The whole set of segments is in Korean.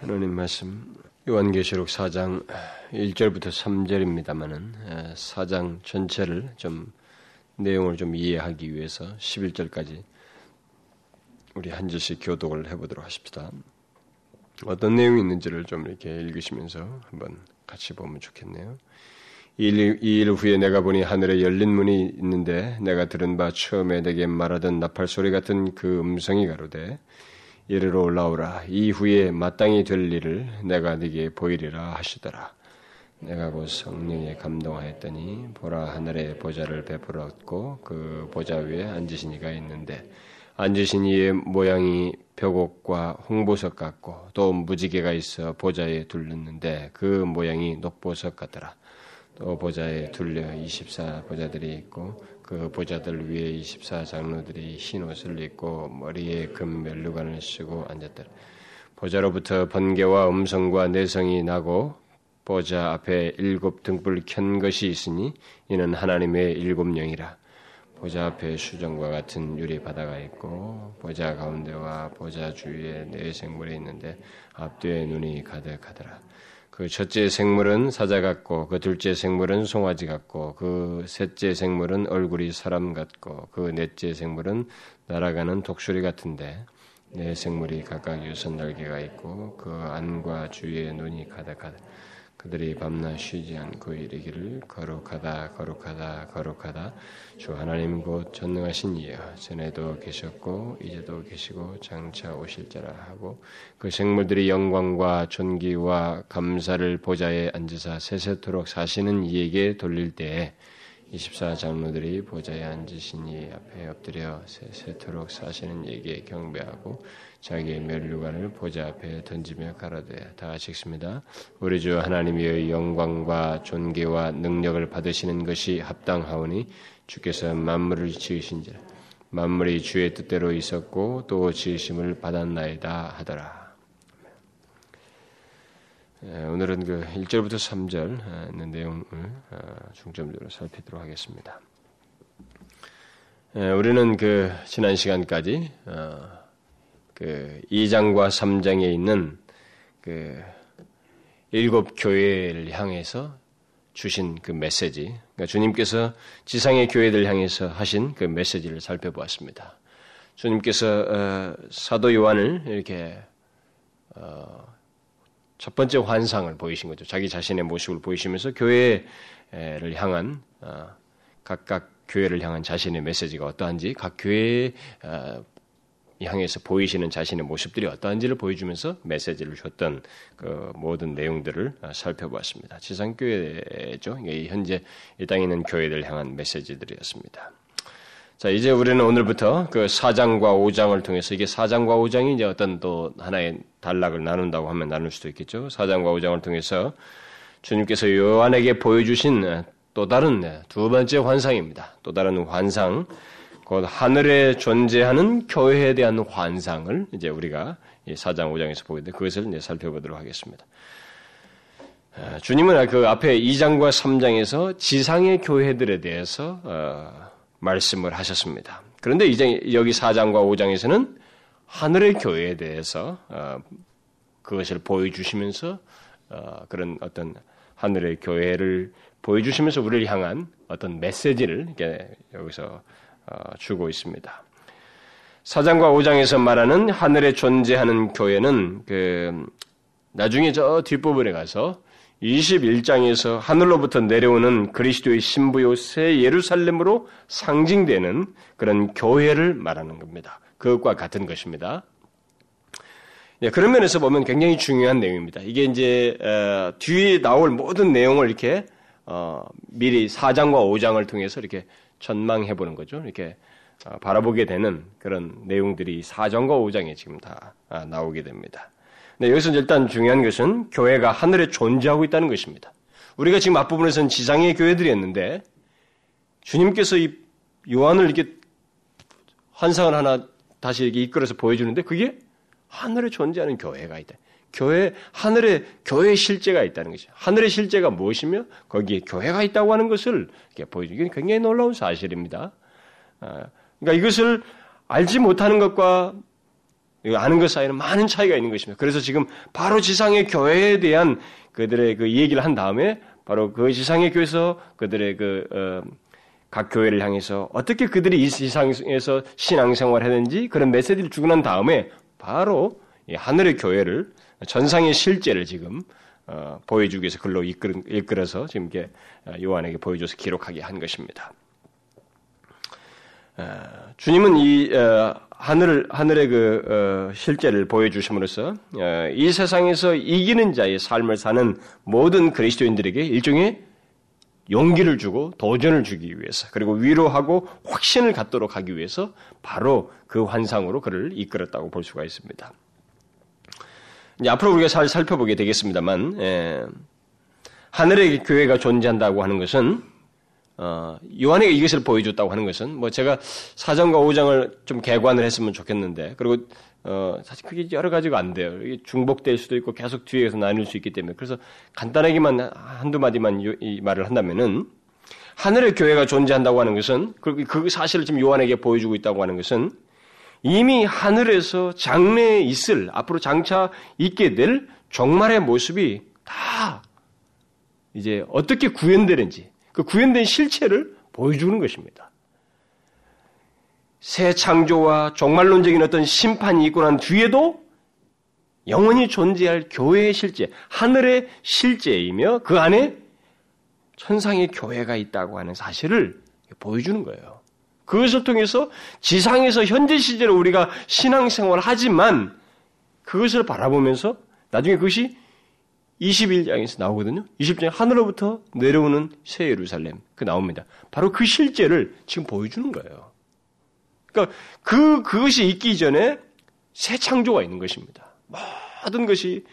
하나님 말씀 요한계시록 4장 1절부터 3절입니다만은 4장 전체를 좀 내용을 좀 이해하기 위해서 11절까지 우리 한 절씩 교독을 해보도록 하십시다. 어떤 내용이 있는지를 좀 이렇게 읽으시면서 한번 같이 보면 좋겠네요. 이일, 후에 내가 보니 하늘에 열린 문이 있는데 내가 들은 바 처음에 내게 말하던 나팔 소리 같은 그 음성이 가로되 이르러 올라오라. 이후에 마땅히 될 일을 내가 네게 보이리라 하시더라. 내가 곧 성령에 감동하였더니 보라 하늘에 보좌를 베풀었고 그 보좌 위에 앉으신 이가 있는데 앉으신 이의 모양이 벽옥과 홍보석 같고 또 무지개가 있어 보좌에 둘렀는데 그 모양이 녹보석 같더라. 또 보좌에 둘려 24 보좌들이 있고 그 보좌들 위에 24 장로들이 흰 옷을 입고 머리에 금 멜루관을 쓰고 앉았더라. 보좌로부터 번개와 음성과 내성이 나고 보좌 앞에 일곱 등불 켠 것이 있으니 이는 하나님의 일곱 영이라. 보좌 앞에 수정과 같은 유리 바다가 있고 보좌 가운데와 보좌 주위에 네 생물이 있는데 앞뒤에 눈이 가득하더라. 그 첫째 생물은 사자 같고 그 둘째 생물은 송아지 같고 그 셋째 생물은 얼굴이 사람 같고 그 넷째 생물은 날아가는 독수리 같은데 네 생물이 각각 유선 날개가 있고 그 안과 주위에 눈이 가득하다. 그들이 밤낮 쉬지 않고 이르기를 거룩하다 거룩하다 거룩하다. 주 하나님 곧 전능하신 이여 전에도 계셨고 이제도 계시고 장차 오실 자라 하고 그 생물들이 영광과 존귀와 감사를 보좌에 앉으사 세세토록 사시는 이에게 돌릴 때에 24 장로들이 보좌에 앉으신 이 앞에 엎드려 세세토록 사시는 이에게 경배하고 자기의 멸류관을 보좌 앞에 던지며 가라되 다 같이 읽습니다. 우리 주 하나님의 영광과 존귀와 능력을 받으시는 것이 합당하오니 주께서 만물을 지으신지라 만물이 주의 뜻대로 있었고 또 지으심을 받았나이다 하더라. 예, 오늘은 그 1절부터 3절 있는 내용을 어, 중점적으로 살피도록 하겠습니다. 예, 우리는 그 지난 시간까지 어, 그 2장과 3장에 있는 그 일곱 교회를 향해서 주신 그 메시지, 그러니까 주님께서 지상의 교회들 향해서 하신 그 메시지를 살펴보았습니다. 주님께서 어, 사도 요한을 이렇게 어, 첫 번째 환상을 보이신 거죠. 자기 자신의 모습을 보이시면서 교회를 향한 어, 각각 교회를 향한 자신의 메시지가 어떠한지 각 교회에 어, 향해서 보이시는 자신의 모습들이 어떠한지를 보여주면서 메시지를 줬던 그 모든 내용들을 살펴보았습니다. 지상교회죠. 현재 이 땅에 있는 교회들 향한 메시지들이었습니다. 자, 이제 우리는 오늘부터 그 4장과 5장을 통해서 이게 4장과 5장이 이제 어떤 또 하나의 단락을 나눈다고 하면 나눌 수도 있겠죠. 4장과 5장을 통해서 주님께서 요한에게 보여주신 또 다른 두 번째 환상입니다. 또 다른 환상, 곧 하늘에 존재하는 교회에 대한 환상을 이제 우리가 4장 5장에서 보게 돼 그것을 이제 살펴보도록 하겠습니다. 아, 주님은 그 앞에 2장과 3장에서 지상의 교회들에 대해서 어, 말씀을 하셨습니다. 그런데 이제 여기 4장과 5장에서는 하늘의 교회에 대해서 어, 그것을 보여주시면서 어, 그런 어떤 하늘의 교회를 보여주시면서 우리를 향한 어떤 메시지를 여기서 어, 주고 있습니다. 4장과 5장에서 말하는 하늘에 존재하는 교회는 그 나중에 저 뒷부분에 가서 21장에서 하늘로부터 내려오는 그리스도의 신부요 새 예루살렘으로 상징되는 그런 교회를 말하는 겁니다. 그것과 같은 것입니다. 네, 그런 면에서 보면 굉장히 중요한 내용입니다. 이게 이제 어, 뒤에 나올 모든 내용을 이렇게 어, 미리 4장과 5장을 통해서 이렇게 전망해 보는 거죠. 이렇게 어, 바라보게 되는 그런 내용들이 4장과 5장에 지금 다 아, 나오게 됩니다. 네, 여기서 일단 중요한 것은 교회가 하늘에 존재하고 있다는 것입니다. 우리가 지금 앞부분에서는 지상의 교회들이었는데 주님께서 이 요한을 이렇게 환상을 하나 다시 이렇게 이끌어서 보여주는데 그게 하늘에 존재하는 교회가 있다. 교회 하늘에 교회 실제가 있다는 것이죠. 하늘의 실제가 무엇이며 거기에 교회가 있다고 하는 것을 보여주기 굉장히 놀라운 사실입니다. 아, 그러니까 이것을 알지 못하는 것과 아는 것 사이에는 많은 차이가 있는 것입니다. 그래서 지금 바로 지상의 교회에 대한 그들의 그 얘기를 한 다음에 바로 그 지상의 교회에서 그들의 그, 어, 각 교회를 향해서 어떻게 그들이 이 세상에서 신앙생활을 했는지 그런 메시지를 주고 난 다음에 바로 하늘의 교회를 전상의 실제를 지금 어, 보여주기 위해서 글로 이끌, 어서 지금 이게 어, 요한에게 보여줘서 기록하게 한 것입니다. 어, 주님은 이 어, 하늘 하늘의 그 어, 실제를 보여주심으로써 어, 이 세상에서 이기는 자의 삶을 사는 모든 그리스도인들에게 일종의 용기를 주고 도전을 주기 위해서 그리고 위로하고 확신을 갖도록 하기 위해서 바로 그 환상으로 그를 이끌었다고 볼 수가 있습니다. 이제 앞으로 우리가 잘 살펴보게 되겠습니다만 예, 하늘의 교회가 존재한다고 하는 것은 어, 요한에게 이것을 보여줬다고 하는 것은 뭐 제가 사장과 5장을 좀 개관을 했으면 좋겠는데 그리고 어, 사실 그게 여러 가지가 안 돼요. 이게 중복될 수도 있고 계속 뒤에서 나눌 수 있기 때문에 그래서 간단하게만 한두 마디만 이 말을 한다면은 하늘의 교회가 존재한다고 하는 것은 그, 그 사실을 지금 요한에게 보여주고 있다고 하는 것은 이미 하늘에서 장래에 있을 앞으로 장차 있게 될 종말의 모습이 다 이제 어떻게 구현되는지 그 구현된 실체를 보여주는 것입니다. 새 창조와 종말론적인 어떤 심판이 있고 난 뒤에도 영원히 존재할 교회의 실제, 하늘의 실제이며 그 안에 천상의 교회가 있다고 하는 사실을 보여주는 거예요. 그것을 통해서 지상에서 현재 시제로 우리가 신앙생활을 하지만 그것을 바라보면서 나중에 그것이 21장에서 나오거든요. 20장에 하늘로부터 내려오는 새 예루살렘 그 나옵니다. 바로 그 실제를 지금 보여주는 거예요. 그러니까 그 그것이 있기 전에 새 창조가 있는 것입니다. 모든 것이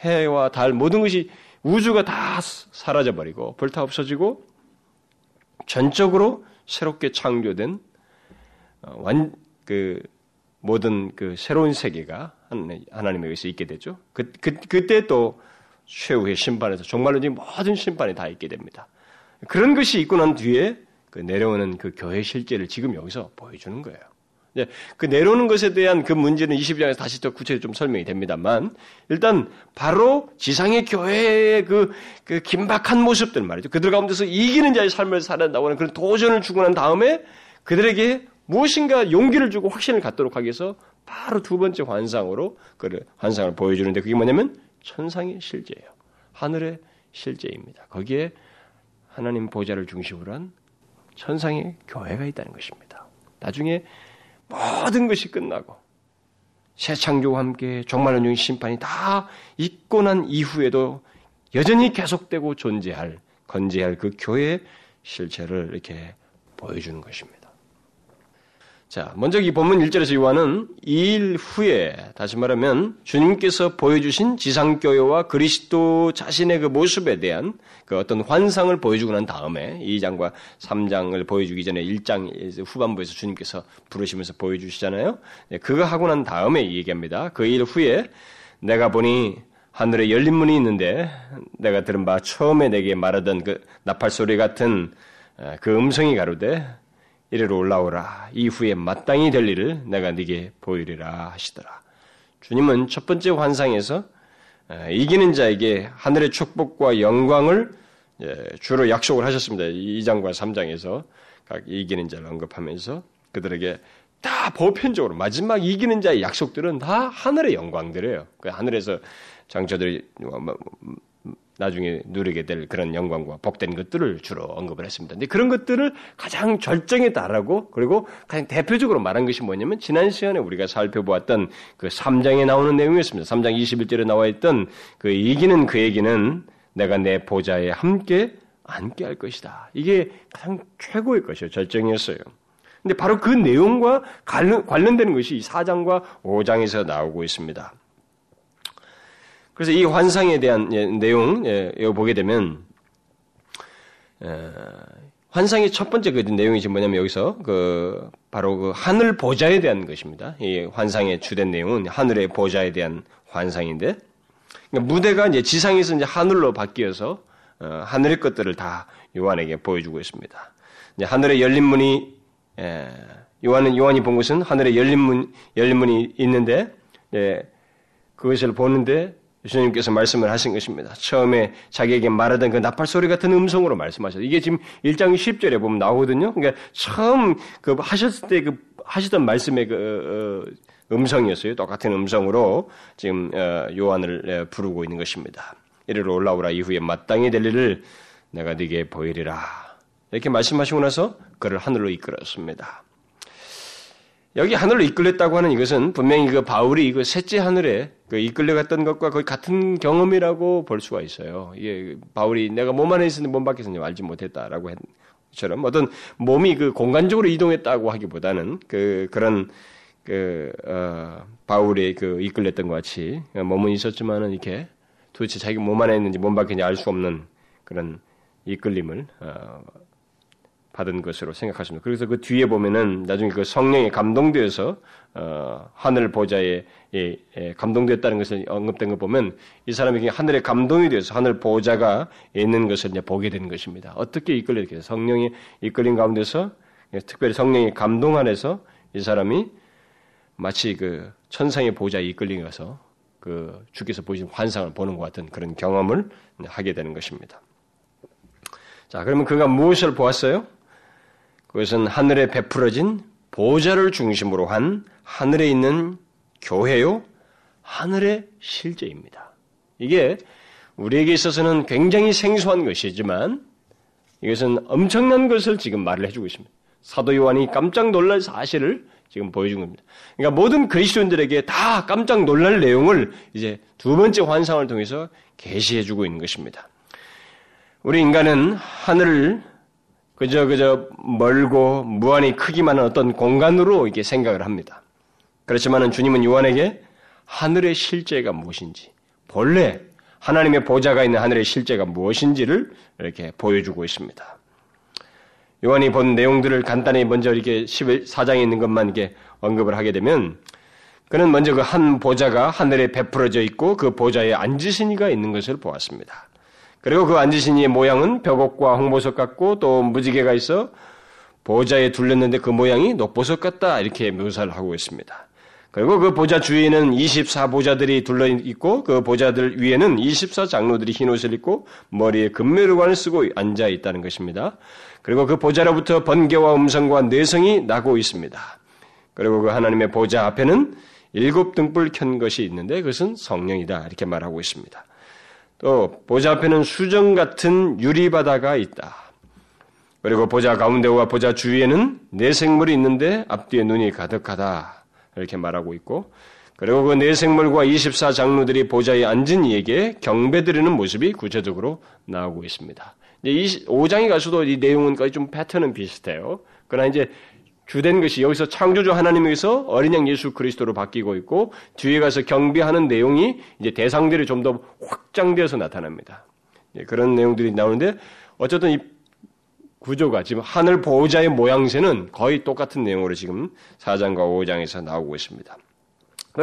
해와 달 모든 것이 우주가 다 사라져 버리고 불타 없어지고 전적으로 새롭게 창조된 어, 완그 모든 그 새로운 세계가 하나님에게서 있게 되죠. 그, 그 그때 또 최후의 심판에서 정말로 모든 심판이 다 있게 됩니다. 그런 것이 있고 난 뒤에 그 내려오는 그 교회 실제를 지금 여기서 보여주는 거예요. 이제 그 내려오는 것에 대한 그 문제는 20장에서 다시 더 구체적으로 좀 설명이 됩니다만 일단 바로 지상의 교회의 그, 그 긴박한 모습들 말이죠. 그들 가운데서 이기는 자의 삶을 살아낸다고 하는 그런 도전을 주고 난 다음에 그들에게 무엇인가 용기를 주고 확신을 갖도록 하기 위해서 바로 두 번째 환상으로 그 환상을 보여주는데 그게 뭐냐면 천상의 실제예요. 하늘의 실제입니다. 거기에 하나님 보좌를 중심으로 한 천상의 교회가 있다는 것입니다. 나중에 모든 것이 끝나고 새 창조와 함께 종말론적인 심판이 다 있고 난 이후에도 여전히 계속되고 존재할 건재할 그 교회의 실체를 이렇게 보여주는 것입니다. 자, 먼저 이 본문 1절에서 요한은 이 일 후에 다시 말하면 주님께서 보여주신 지상교회와 그리스도 자신의 그 모습에 대한 그 어떤 환상을 보여주고 난 다음에 2장과 3장을 보여주기 전에 1장 후반부에서 주님께서 부르시면서 보여주시잖아요. 네, 그거 하고 난 다음에 얘기합니다. 그 일 후에 내가 보니 하늘에 열린 문이 있는데 내가 들은 바 처음에 내게 말하던 그 나팔 소리 같은 그 음성이 가로되 이리로 올라오라. 이후에 마땅히 될 일을 내가 네게 보이리라 하시더라. 주님은 첫 번째 환상에서 이기는 자에게 하늘의 축복과 영광을 주로 약속을 하셨습니다. 2장과 3장에서 각 이기는 자를 언급하면서 그들에게 다 보편적으로 마지막 이기는 자의 약속들은 다 하늘의 영광들이에요. 그 하늘에서 장처들이 뭐, 뭐, 나중에 누리게 될 그런 영광과 복된 것들을 주로 언급을 했습니다. 근데 그런 것들을 가장 절정에 달하고 그리고 가장 대표적으로 말한 것이 뭐냐면 지난 시간에 우리가 살펴보았던 그 3장에 나오는 내용이었습니다. 3장 21절에 나와 있던 그 이기는 그 얘기는 내가 내 보좌에 함께 앉게 할 것이다. 이게 가장 최고의 것이요. 절정이었어요. 근데 바로 그 내용과 관련되는 것이 4장과 5장에서 나오고 있습니다. 그래서 이 환상에 대한 예, 내용 예, 이거 보게 되면 환상의 첫 번째 그 내용이 지금 뭐냐면 여기서 그 바로 그 하늘 보좌에 대한 것입니다. 이 환상의 주된 내용은 하늘의 보좌에 대한 환상인데 그러니까 무대가 이제 지상에서 이제 하늘로 바뀌어서 어, 하늘의 것들을 다 요한에게 보여주고 있습니다. 이제 하늘의 열린 문이 요한은 요한이 본 것은 하늘에 열린 문 열린 문이 있는데 예, 그것을 보는데 예수님께서 말씀을 하신 것입니다. 처음에 자기에게 말하던 그 나팔 소리 같은 음성으로 말씀하셨어요. 이게 지금 1장 10절에 보면 나오거든요. 그러니까 처음 그 하셨을 때 그 하시던 말씀의 그 어, 음성이었어요. 똑같은 음성으로 지금 어, 요한을 부르고 있는 것입니다. 이리로 올라오라 이후에 마땅히 될 일을 내가 네게 보이리라. 이렇게 말씀하시고 나서 그를 하늘로 이끌었습니다. 여기 하늘로 이끌렸다고 하는 이것은 분명히 그 바울이 그 셋째 하늘에 그 이끌려갔던 것과 거의 같은 경험이라고 볼 수가 있어요. 이게 바울이 내가 몸 안에 있었는데 몸 밖에서는 알지 못했다라고 했 처럼 어떤 몸이 그 공간적으로 이동했다고 하기보다는 그 그런 그 어, 바울의 그 이끌렸던 것 같이 몸은 있었지만은 이렇게 도대체 자기 몸 안에 있는지 몸 밖에 있는지 알 수 없는 그런 이끌림을 어, 받은 것으로 생각하십니다. 그래서 그 뒤에 보면은 나중에 그 성령에 감동되어서 어, 하늘 보좌에 예, 예, 감동되었다는 것을 언급된 거 보면 이 사람이 하늘에 감동이 되어서 하늘 보좌가 있는 것을 이제 보게 되는 것입니다. 어떻게 이끌리게 성령이 이끌린 가운데서 예, 특별히 성령의 감동 안에서 이 사람이 마치 그 천상의 보좌에 이끌린 가서 그 주께서 보신 환상을 보는 것 같은 그런 경험을 하게 되는 것입니다. 자, 그러면 그가 무엇을 보았어요? 그것은 하늘에 베풀어진 보좌를 중심으로 한 하늘에 있는 교회요, 하늘의 실제입니다. 이게 우리에게 있어서는 굉장히 생소한 것이지만 이것은 엄청난 것을 지금 말을 해주고 있습니다. 사도 요한이 깜짝 놀랄 사실을 지금 보여준 겁니다. 그러니까 모든 그리스도인들에게 다 깜짝 놀랄 내용을 이제 두 번째 환상을 통해서 계시해주고 있는 것입니다. 우리 인간은 하늘을 그저 그저 멀고 무한히 크기만 한 어떤 공간으로 이렇게 생각을 합니다. 그렇지만은 주님은 요한에게 하늘의 실제가 무엇인지 본래 하나님의 보좌가 있는 하늘의 실제가 무엇인지를 이렇게 보여주고 있습니다. 요한이 본 내용들을 간단히 먼저 이렇게 14장에 있는 것만 이렇게 언급을 하게 되면 그는 먼저 그 한 보좌가 하늘에 베풀어져 있고 그 보좌에 앉으신 이가 있는 것을 보았습니다. 그리고 그 앉으신 이의 모양은 벽옥과 홍보석 같고 또 무지개가 있어 보좌에 둘렸는데 그 모양이 녹보석 같다 이렇게 묘사를 하고 있습니다. 그리고 그 보좌 주위에는 24보좌들이 둘러 있고 그 보좌들 위에는 24장로들이 흰 옷을 입고 머리에 금메루관을 쓰고 앉아 있다는 것입니다. 그리고 그 보좌로부터 번개와 음성과 내성이 나고 있습니다. 그리고 그 하나님의 보좌 앞에는 일곱 등불 켠 것이 있는데 그것은 성령이다 이렇게 말하고 있습니다. 또 보좌 앞에는 수정 같은 유리바다가 있다. 그리고 보좌 가운데와 보좌 주위에는 내생물이 있는데 앞뒤에 눈이 가득하다. 이렇게 말하고 있고 그리고 그 내생물과 24 장로들이 보좌에 앉은 이에게 경배드리는 모습이 구체적으로 나오고 있습니다. 이제 5장에 가서도 이 내용은 거의 좀 패턴은 비슷해요. 그러나 이제 주된 것이 여기서 창조주 하나님에서 어린 양 예수 그리스도로 바뀌고 있고 뒤에 가서 경배하는 내용이 이제 대상들이 좀 더 확장되어서 나타납니다. 예, 그런 내용들이 나오는데 어쨌든 이 구조가 지금 하늘 보호자의 모양새는 거의 똑같은 내용으로 지금 4장과 5장에서 나오고 있습니다.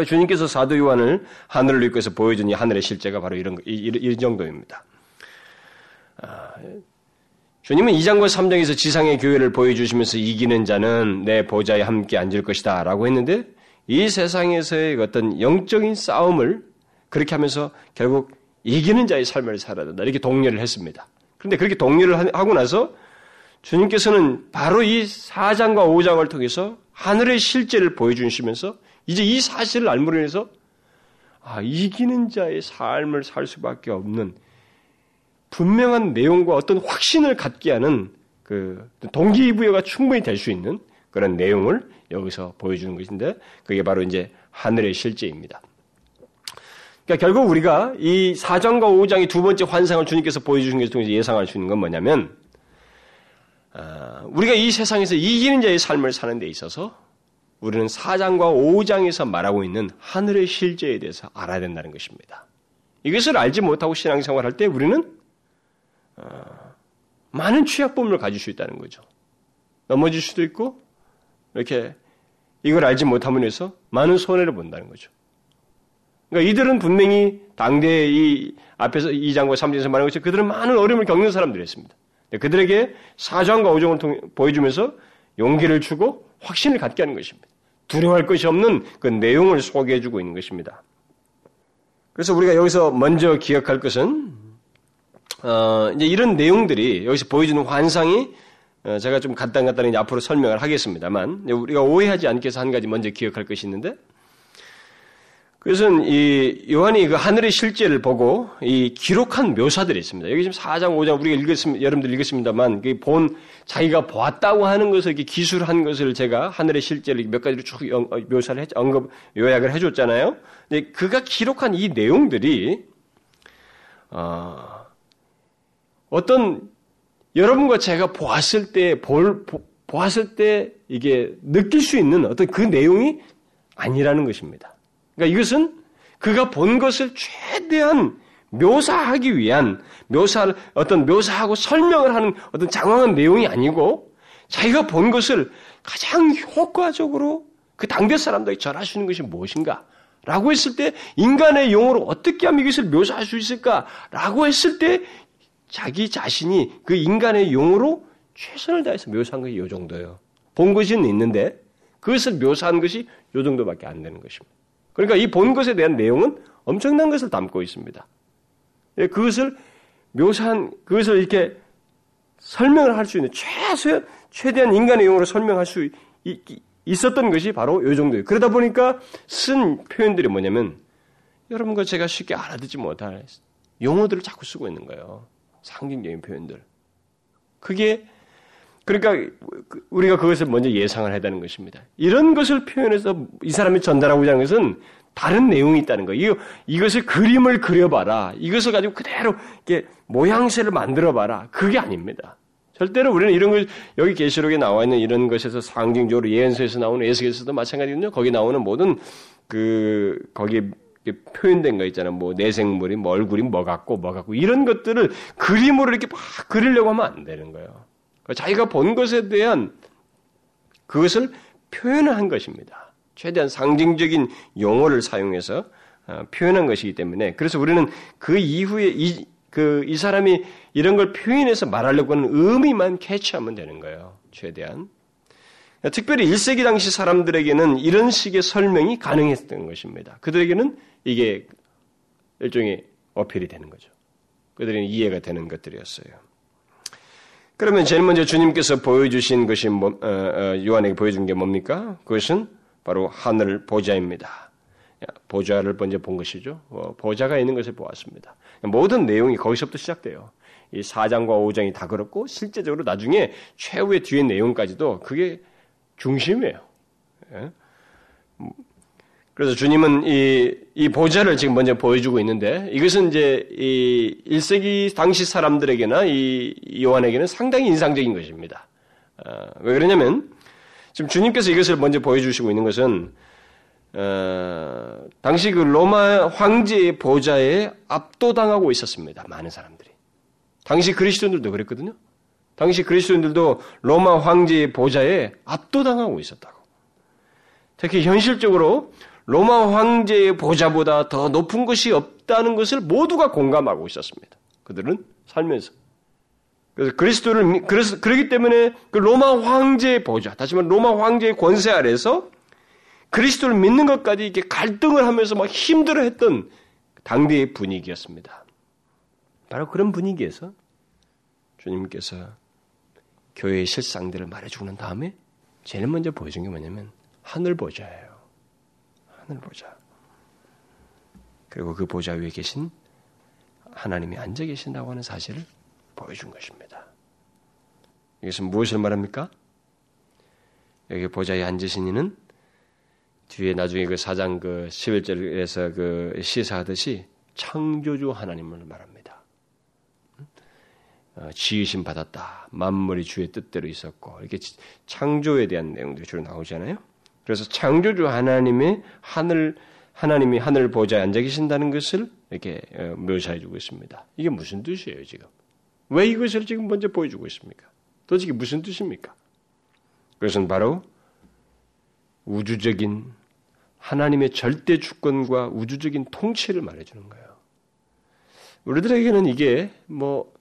주님께서 사도 요한을 하늘을 입고서 보여준 이 하늘의 실제가 바로 이런 이, 이 정도입니다. 아, 주님은 2장과 3장에서 지상의 교회를 보여주시면서 이기는 자는 내 보좌에 함께 앉을 것이다 라고 했는데 이 세상에서의 어떤 영적인 싸움을 그렇게 하면서 결국 이기는 자의 삶을 살아야 된다. 이렇게 독려를 했습니다. 그런데 그렇게 독려를 하고 나서 주님께서는 바로 이 4장과 5장을 통해서 하늘의 실제를 보여주시면서 이제 이 사실을 알므로 인해서 아, 이기는 자의 삶을 살 수밖에 없는 분명한 내용과 어떤 확신을 갖게 하는 그 동기부여가 충분히 될 수 있는 그런 내용을 여기서 보여주는 것인데 그게 바로 이제 하늘의 실제입니다. 그러니까 결국 우리가 이 4장과 5장의 두 번째 환상을 주님께서 보여주신 것을 통해서 예상할 수 있는 건 뭐냐면 아, 우리가 이 세상에서 이기는 자의 삶을 사는 데 있어서 우리는 4장과 5장에서 말하고 있는 하늘의 실제에 대해서 알아야 된다는 것입니다. 이것을 알지 못하고 신앙생활할 때 우리는 어, 많은 취약범을 가질 수 있다는 거죠. 넘어질 수도 있고 이렇게 이걸 알지 못함으로 해서 많은 손해를 본다는 거죠. 그러니까 이들은 분명히 당대의 이 앞에서 2장과 3장에서 말한 것처럼 그들은 많은 어려움을 겪는 사람들이었습니다. 그들에게 사장과 오정을 통해 보여주면서 용기를 주고 확신을 갖게 하는 것입니다. 두려워할 것이 없는 그 내용을 소개해주고 있는 것입니다. 그래서 우리가 여기서 먼저 기억할 것은 어, 이제 이런 내용들이 여기서 보여주는 환상이 어, 제가 좀 간단간단히 앞으로 설명을 하겠습니다만 우리가 오해하지 않게 해서 한 가지 먼저 기억할 것이 있는데 그것은 이 요한이 그 하늘의 실제를 보고 이 기록한 묘사들이 있습니다. 여기 지금 4장, 5장 우리가 읽었습니다. 여러분들 읽었습니다만 그본 자기가 보았다고 하는 것을 이렇게 기술한 것을 제가 하늘의 실제를 몇 가지로 쭉 어, 묘사를 했, 언급 요약을 해줬잖아요. 근데 그가 기록한 이 내용들이 어, 어떤 여러분과 제가 보았을 때, 볼, 보았을 때 이게 느낄 수 있는 어떤 그 내용이 아니라는 것입니다. 그러니까 이것은 그가 본 것을 최대한 묘사하기 위한 묘사를 어떤 묘사하고 설명을 하는 어떤 장황한 내용이 아니고 자기가 본 것을 가장 효과적으로 그 당대 사람들에게 전할 수 있는 것이 무엇인가? 라고 했을 때 인간의 용어로 어떻게 하면 이것을 묘사할 수 있을까? 라고 했을 때 자기 자신이 그 인간의 용어로 최선을 다해서 묘사한 것이 이 정도예요. 본 것은 있는데 그것을 묘사한 것이 이 정도밖에 안 되는 것입니다. 그러니까 이 본 것에 대한 내용은 엄청난 것을 담고 있습니다. 예, 그것을 묘사한, 그것을 이렇게 설명을 할 수 있는 최소, 최대한 인간의 용어로 설명할 수 있, 있었던 것이 바로 이 정도예요. 그러다 보니까 쓴 표현들이 뭐냐면 여러분과 제가 쉽게 알아듣지 못할 용어들을 자꾸 쓰고 있는 거예요. 상징적인 표현들. 그게 그러니까 우리가 그것을 먼저 예상을 해야 되는 것입니다. 이런 것을 표현해서 이 사람이 전달하고자 하는 것은 다른 내용이 있다는 거예요. 이것을 그림을 그려봐라. 이것을 가지고 그대로 이렇게 모양새를 만들어봐라. 그게 아닙니다. 절대로 우리는 이런 걸 여기 계시록에 나와 있는 이런 것에서 상징적으로 예언서에서 나오는 에스겔서도 마찬가지거든요. 거기 나오는 모든 그 거기 표현된 거 있잖아요. 뭐 내생물이 뭐 얼굴이 뭐 같고 뭐 같고 이런 것들을 그림으로 이렇게 막 그리려고 하면 안 되는 거예요. 그러니까 자기가 본 것에 대한 그것을 표현을 한 것입니다. 최대한 상징적인 용어를 사용해서 어, 표현한 것이기 때문에 그래서 우리는 그 이후에 이, 그, 이 사람이 이런 걸 표현해서 말하려고 하는 의미만 캐치하면 되는 거예요. 최대한. 특별히 1세기 당시 사람들에게는 이런 식의 설명이 가능했던 것입니다. 그들에게는 이게 일종의 어필이 되는 거죠. 그들에게 이해가 되는 것들이었어요. 그러면 제일 먼저 주님께서 보여주신 것이 뭐, 어, 어, 요한에게 보여준 게 뭡니까? 그것은 바로 하늘 보좌입니다. 보좌를 먼저 본 것이죠. 어, 보좌가 있는 것을 보았습니다. 모든 내용이 거기서부터 시작돼요. 이 4장과 5장이 다 그렇고 실제적으로 나중에 최후의 뒤의 내용까지도 그게 중심이에요. 예? 그래서 주님은 이, 이 보좌를 지금 먼저 보여주고 있는데 이것은 이제 이 1세기 당시 사람들에게나 이 요한에게는 상당히 인상적인 것입니다. 어, 왜 그러냐면 지금 주님께서 이것을 먼저 보여주시고 있는 것은 어, 당시 그 로마 황제의 보좌에 압도당하고 있었습니다. 많은 사람들이. 당시 그리스도인들도 그랬거든요. 당시 그리스도인들도 로마 황제의 보좌에 압도당하고 있었다고. 특히 현실적으로 로마 황제의 보좌보다 더 높은 것이 없다는 것을 모두가 공감하고 있었습니다. 그들은 살면서. 그래서 그리스도를, 그래서, 그러기 때문에 그 로마 황제의 보좌, 다시 말해 로마 황제의 권세 아래서 그리스도를 믿는 것까지 이렇게 갈등을 하면서 막 힘들어 했던 당대의 분위기였습니다. 바로 그런 분위기에서 주님께서 교회의 실상들을 말해주고 난 다음에 제일 먼저 보여준 게 뭐냐면 하늘 보좌예요. 하늘 보좌. 그리고 그 보좌 위에 계신 하나님이 앉아 계신다고 하는 사실을 보여준 것입니다. 이것은 무엇을 말합니까? 여기 보좌에 앉으신 이는 뒤에 나중에 그 사장 그 11절에서 그 시사하듯이 창조주 하나님을 말합니다. 어, 지으심 받았다. 만물이 주의 뜻대로 있었고 이렇게 창조에 대한 내용들이 주로 나오잖아요. 그래서 창조주 하나님의 하늘 하나님이 하늘 보좌에 앉아 계신다는 것을 이렇게 어, 묘사해 주고 있습니다. 이게 무슨 뜻이에요, 지금? 왜 이것을 지금 먼저 보여주고 있습니까? 도대체 무슨 뜻입니까? 그것은 바로 우주적인 하나님의 절대 주권과 우주적인 통치를 말해주는 거예요. 우리들에게는 이게 뭐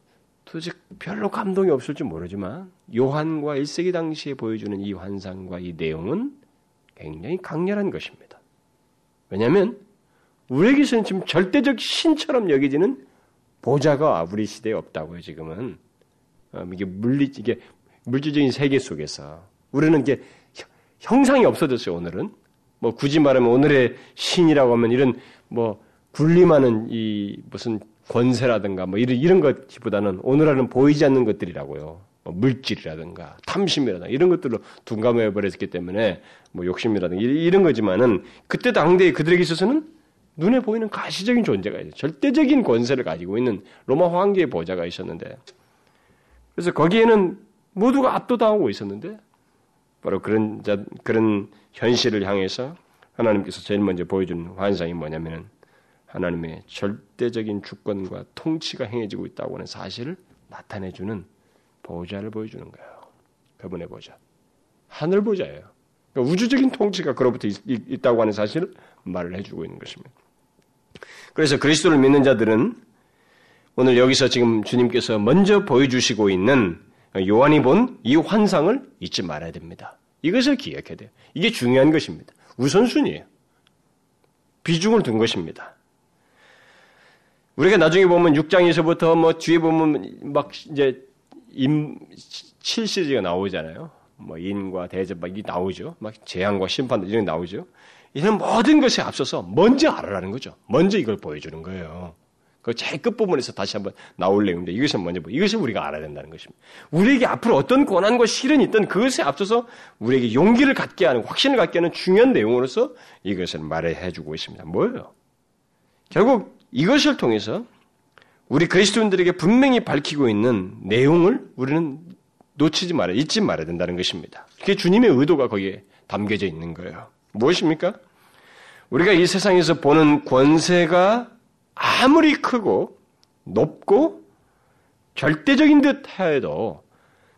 도대체 별로 감동이 없을지 모르지만 요한과 1세기 당시에 보여주는 이 환상과 이 내용은 굉장히 강렬한 것입니다. 왜냐하면 우리에게서는 지금 절대적 신처럼 여겨지는 보좌가 우리 시대에 없다고요. 지금은 어, 이게 물리 이게 물질적인 세계 속에서 우리는 이게 형상이 없어졌어요. 오늘은 뭐 굳이 말하면 오늘의 신이라고 하면 이런 뭐 군림하는 이 무슨 권세라든가 뭐 이런 이런 것보다는 오늘날은 보이지 않는 것들이라고요. 뭐 물질이라든가 탐심이라든가 이런 것들로 둔감해 버렸기 때문에 뭐 욕심이라든가 이런 거지만은 그때 당대에 그들에게 있어서는 눈에 보이는 가시적인 존재가 있어요. 절대적인 권세를 가지고 있는 로마 황제의 보좌가 있었는데 그래서 거기에는 모두가 압도당하고 있었는데 바로 그런 자, 그런 현실을 향해서 하나님께서 제일 먼저 보여준 환상이 뭐냐면은 하나님의 절대적인 주권과 통치가 행해지고 있다고 하는 사실을 나타내주는 보좌를 보여주는 거예요. 그분의 보좌. 하늘 보좌예요. 그러니까 우주적인 통치가 그로부터 있, 다고 하는 사실을 말을 해주고 있는 것입니다. 그래서 그리스도를 믿는 자들은 오늘 여기서 지금 주님께서 먼저 보여주시고 있는 요한이 본 이 환상을 잊지 말아야 됩니다. 이것을 기억해야 돼요. 이게 중요한 것입니다. 우선순위예요. 비중을 둔 것입니다. 우리가 나중에 보면 6장에서부터 뭐 뒤에 보면 막 이제 임 7시리즈가 나오잖아요. 뭐 인과 대접 막 이게 나오죠. 막 재앙과 심판 이런 게 나오죠. 이런 모든 것에 앞서서 먼저 알아라는 거죠. 먼저 이걸 보여주는 거예요. 그 제일 끝부분에서 다시 한번 나올 내용인데 이것은 먼저 뭐 이것을 우리가 알아야 된다는 것입니다. 우리에게 앞으로 어떤 고난과 시련이 있든 그것에 앞서서 우리에게 용기를 갖게 하는 확신을 갖게 하는 중요한 내용으로서 이것을 말해 주고 있습니다. 뭐예요? 결국 이것을 통해서 우리 그리스도인들에게 분명히 밝히고 있는 내용을 우리는 놓치지 말아야, 잊지 말아야 된다는 것입니다. 그게 주님의 의도가 거기에 담겨져 있는 거예요. 무엇입니까? 우리가 이 세상에서 보는 권세가 아무리 크고 높고 절대적인 듯 해도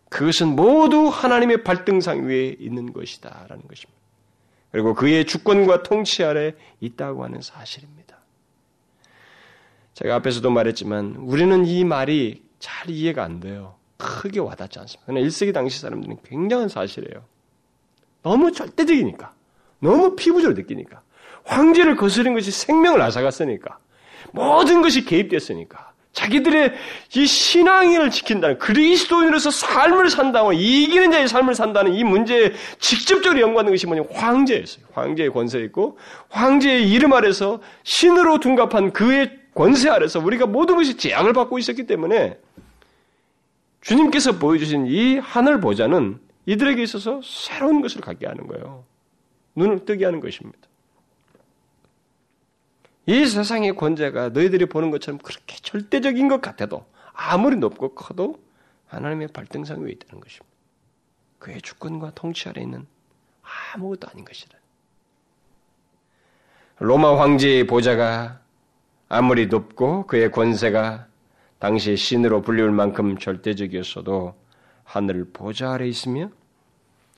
그것은 모두 하나님의 발등상 위에 있는 것이다라는 것입니다. 그리고 그의 주권과 통치 아래 있다고 하는 사실입니다. 제가 앞에서도 말했지만 우리는 이 말이 잘 이해가 안 돼요. 크게 와닿지 않습니다. 그러나 1세기 당시 사람들은 굉장한 사실이에요. 너무 절대적이니까. 너무 피부적으로 느끼니까. 황제를 거스른 것이 생명을 앗아갔으니까. 모든 것이 개입됐으니까. 자기들의 이 신앙을 지킨다는 그리스도인으로서 삶을 산다고 이기는 자의 삶을 산다는 이 문제에 직접적으로 연관된 것이 뭐냐면 황제였어요. 황제의 권세 있고 황제의 이름 아래서 신으로 둔갑한 그의 권세 아래서 우리가 모든 것이 재앙을 받고 있었기 때문에 주님께서 보여주신 이 하늘 보좌는 이들에게 있어서 새로운 것을 갖게 하는 거예요. 눈을 뜨게 하는 것입니다. 이 세상의 권세가 너희들이 보는 것처럼 그렇게 절대적인 것 같아도 아무리 높고 커도 하나님의 발등상 위에 있다는 것입니다. 그의 주권과 통치 아래 있는 아무것도 아닌 것이다. 로마 황제의 보좌가 아무리 높고 그의 권세가 당시 신으로 불리울 만큼 절대적이었어도 하늘 보좌 아래 있으며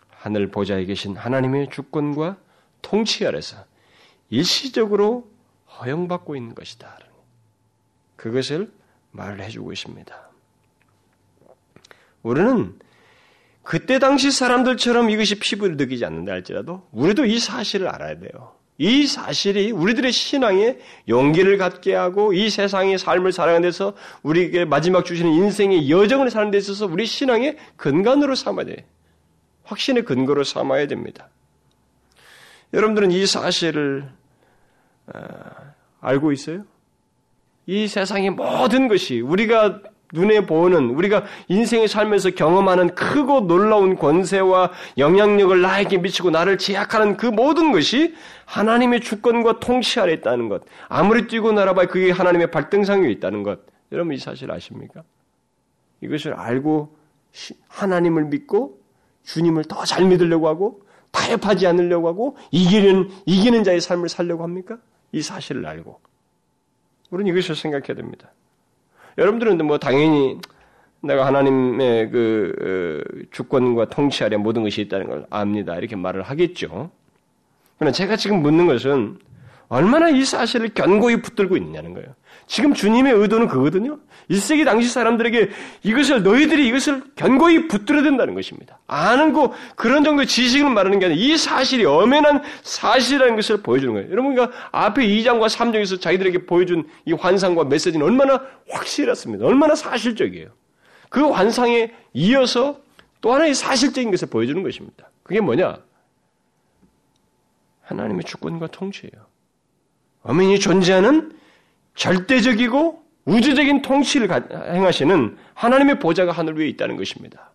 하늘 보좌에 계신 하나님의 주권과 통치 아래서 일시적으로 허용받고 있는 것이다. 그것을 말을 해주고 있습니다. 우리는 그때 당시 사람들처럼 이것이 피부를 느끼지 않는다 할지라도 우리도 이 사실을 알아야 돼요. 이 사실이 우리들의 신앙에 용기를 갖게 하고 이 세상의 삶을 살아가는 데서 우리에게 마지막 주시는 인생의 여정을 사는 데 있어서 우리 신앙의 근간으로 삼아야 돼. 확신의 근거로 삼아야 됩니다. 여러분들은 이 사실을 어, 알고 있어요? 이 세상의 모든 것이 우리가 눈에 보는 우리가 인생의 삶에서 경험하는 크고 놀라운 권세와 영향력을 나에게 미치고 나를 제약하는 그 모든 것이 하나님의 주권과 통치 아래 있다는 것. 아무리 뛰고 날아봐야 그게 하나님의 발등상 위에 있다는 것. 여러분 이 사실 아십니까? 이것을 알고 하나님을 믿고 주님을 더 잘 믿으려고 하고 타협하지 않으려고 하고 이기는 이기는 자의 삶을 살려고 합니까? 이 사실을 알고 우리는 이것을 생각해야 됩니다. 여러분들은 뭐 당연히 내가 하나님의 그 어, 주권과 통치 아래 모든 것이 있다는 걸 압니다. 이렇게 말을 하겠죠. 그러나 제가 지금 묻는 것은 얼마나 이 사실을 견고히 붙들고 있느냐는 거예요. 지금 주님의 의도는 그거거든요. 1세기 당시 사람들에게 이것을 너희들이 이것을 견고히 붙들어야 된다는 것입니다. 아는 거 그런 정도의 지식을 말하는 게 아니라 이 사실이 엄연한 사실이라는 것을 보여주는 거예요. 여러분 그 앞에 2장과 3장에서 자기들에게 보여준 이 환상과 메시지는 얼마나 확실했습니다. 얼마나 사실적이에요. 그 환상에 이어서 또 하나의 사실적인 것을 보여주는 것입니다. 그게 뭐냐? 하나님의 주권과 통치예요. 엄연히 존재하는 절대적이고 우주적인 통치를 행하시는 하나님의 보좌가 하늘 위에 있다는 것입니다.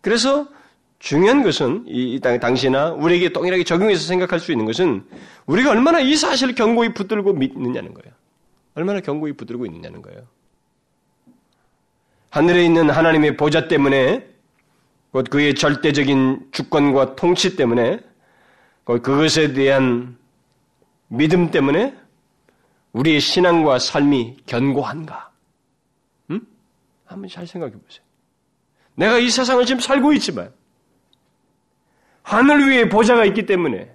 그래서 중요한 것은 이 당시나 우리에게 동일하게 적용해서 생각할 수 있는 것은 우리가 얼마나 이 사실을 견고히 붙들고 믿느냐는 거예요. 얼마나 견고히 붙들고 있느냐는 거예요. 하늘에 있는 하나님의 보좌 때문에 곧 그의 절대적인 주권과 통치 때문에 그것에 대한 믿음 때문에 우리의 신앙과 삶이 견고한가? 음? 한번 잘 생각해 보세요. 내가 이 세상을 지금 살고 있지만 하늘 위에 보좌가 있기 때문에